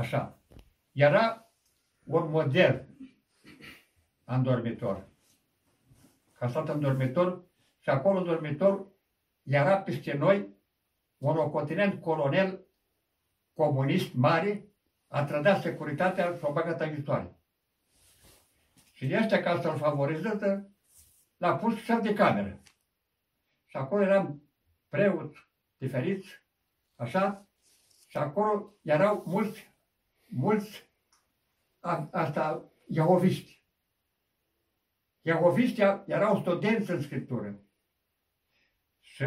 așa. Era un model în dormitor. Ca stat în dormitor și acolo în dormitor era peste noi un locotenent colonel comunist mare, a trădat securitatea și o băgat închisoare. Și de asta, ca să-l favorizeze, l-a pus șef de cameră. Și acolo eram preoți diferiți, așa, și acolo erau mulți, mulți, a, asta, iahoviști. Iahoviștii erau studenți în Scriptură. Și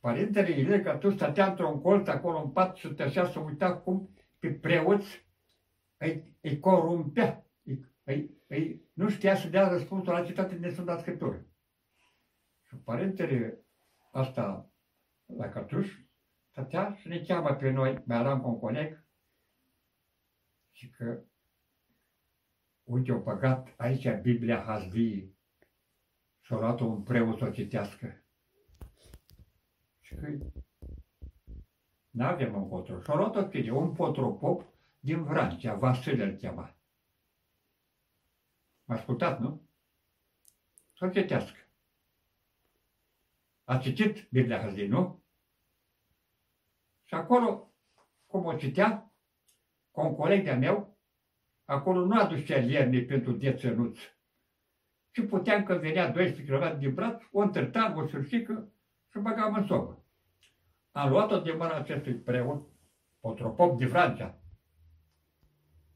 părintele Ilie, că tu stătea într-un colț acolo în pat și tășea să uita cum pe preoți îi, îi corumpea, îi, îi, îi, nu știa să dea răspunsul la citate din Sfânta Scriptură. Și părintele asta la Cătuș stătea și ne cheamă pe noi, mai eram un coleg, și că uite, au păgat aici Biblia Hazvii și-a luat un preot să o citească. Și că n-avem un potro. Și-a luat-o pe un potropop din Vrancea, Vasile îl chema. M-a ascultat, nu? Să o citească. A citit Biblia Hazvii, nu? Și acolo, cum o citea, cu un coleg de meu, acolo nu aducea ierni pentru dețănuți. Și puteam că venea 12 km din braț, o întârtam, o sursică și o băgam în sobă. Am luat-o de mâna acestui preot, potropop de Franța,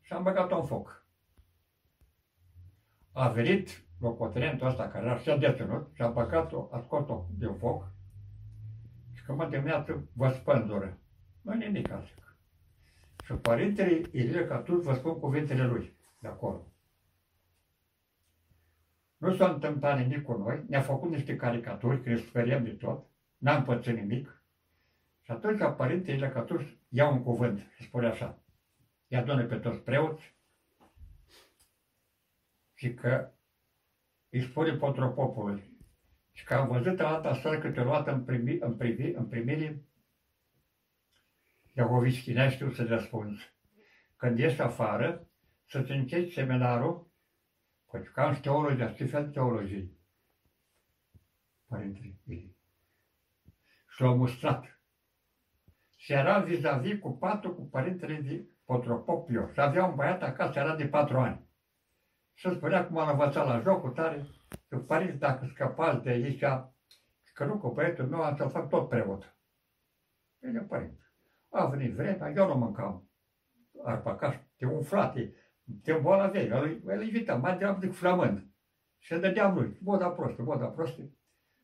și am băgat-o în foc. A venit locotenentul ăsta care era și deținut și a băgat-o, a scos-o din foc și că mă dimineață vă spândură. Nu nimic altceva. Și părintele Ilie Catur vă spun cuvintele lui de acolo. Nu s-a întâmplat nimic cu noi, ne-a făcut niște caricaturi, că ne speriem de tot, n-am pățit nimic. Și atunci părintele Ilie Catur ia un cuvânt și spune așa, ia adună pe toți preoți și că îi spune potropopului și că am văzut la data asta că te-a luat în, primi, în, primi, în primire Iahoviști n-ai știut să răspunzi. Când ești afară, să-ți încheți seminarul, păi ca în teologia, ce fel de teologie? Părintele Ilie. Și l-au mustrat. Și era vis-a-vis cu patru cu părintele de Potropopio. Și avea un băiat acasă, era de patru ani. Și spunea cum am învățat la jocul tare, că părinți, dacă scăpați de aici, că nu cu băietul meu, am să fac tot preot. Bine, părinte. A venit vremea, eu nu mâncam arpacaș, te umflate, te îmbolnăveai, el, el invita mai degrabă decât flămând. Și dădeam lui, boda prostă, boda prostă.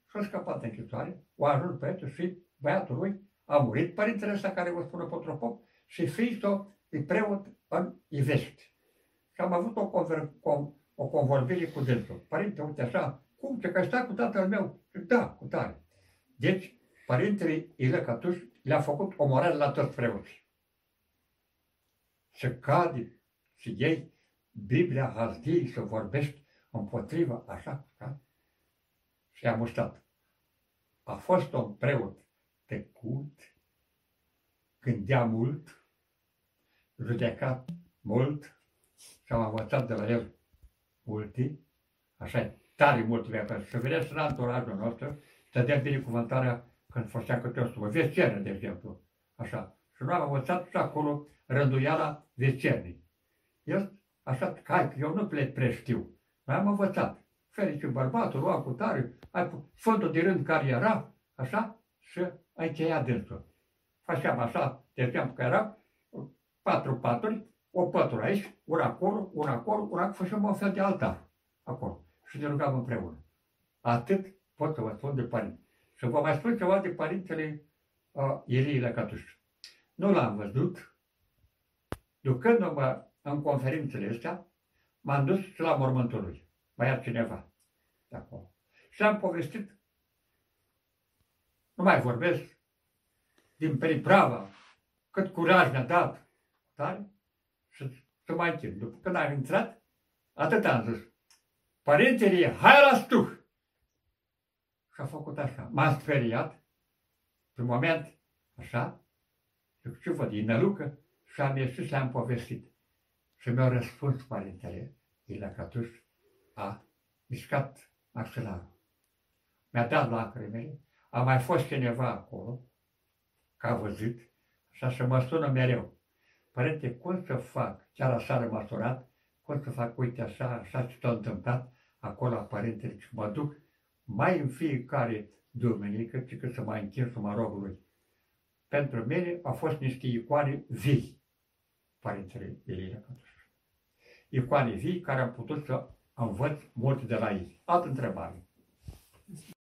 Și a scăpat închisoare, o ajuns pe și băiatul lui a murit, părintele ăsta care vă spune Potropop, și fiica e preot în Ivești. Și am avut o, conver, com, o convorbire cu dânsul. Părinte, uite așa, cum, ce că stai cu tatăl meu? Da, cu tare. Deci, părintele Ilă Cătuș le-a făcut omorare la toți preoții. Să cade și ei Biblia Hazdiei să vorbești împotriva, așa, da? Și a muștat. A fost un preot tăcut, gândea mult, judecat mult și am învățat de la el multe, așa, tare mult viața. Și vedeți în anturajul nostru, să dea binecuvântarea când făcea câte o sumă. Veceră, de exemplu. Așa. Și nu am învățat și acolo rânduiala vecernii. El, așa, hai, eu nu plec prea știu. Mai am învățat. Ferice bărbatul, lua cu tare, ai fondul de rând care era, așa, și ai cheia dânsul. Făceam așa, de exemplu, că era patru paturi, o pătură aici, una acolo, una acolo, una făceam o fel de altar acolo. Și ne rugam împreună. Atât pot să vă spun de părinți. Și vă mai spun ceva de părintele uh, Ilie Lăcătuș. Nu l-am văzut. Ducându-mă în conferințele astea, m-am dus și la mormântul lui. Mai era cineva de acolo. Și am povestit, nu mai vorbesc, din periprava, cât curaj mi-a dat, tare, și să mai chem. După când am intrat, atât am zis, părintele, hai la stuh! Și a făcut așa. M-a speriat, pe moment, așa, și ce văd, e nălucă, Și am ieșit și le-am povestit. Și mi-a răspuns părintele Ilea Catuș, a mișcat maxilarul. Mi-a dat lacrimile, a mai fost cineva acolo, că a văzut, așa și mă sună mereu. Părinte, cum să fac? Chiar așa m-a sunat, cum să fac, uite așa, așa ce s-a întâmplat acolo la părintele și mă duc mai în fiecare duminică, ci că să mai închin să mă rog lui. Pentru mine au fost niște icoane vii, părintele Ilie Cătuș. Icoane vii care am putut să învăț multe de la ei. Altă întrebare.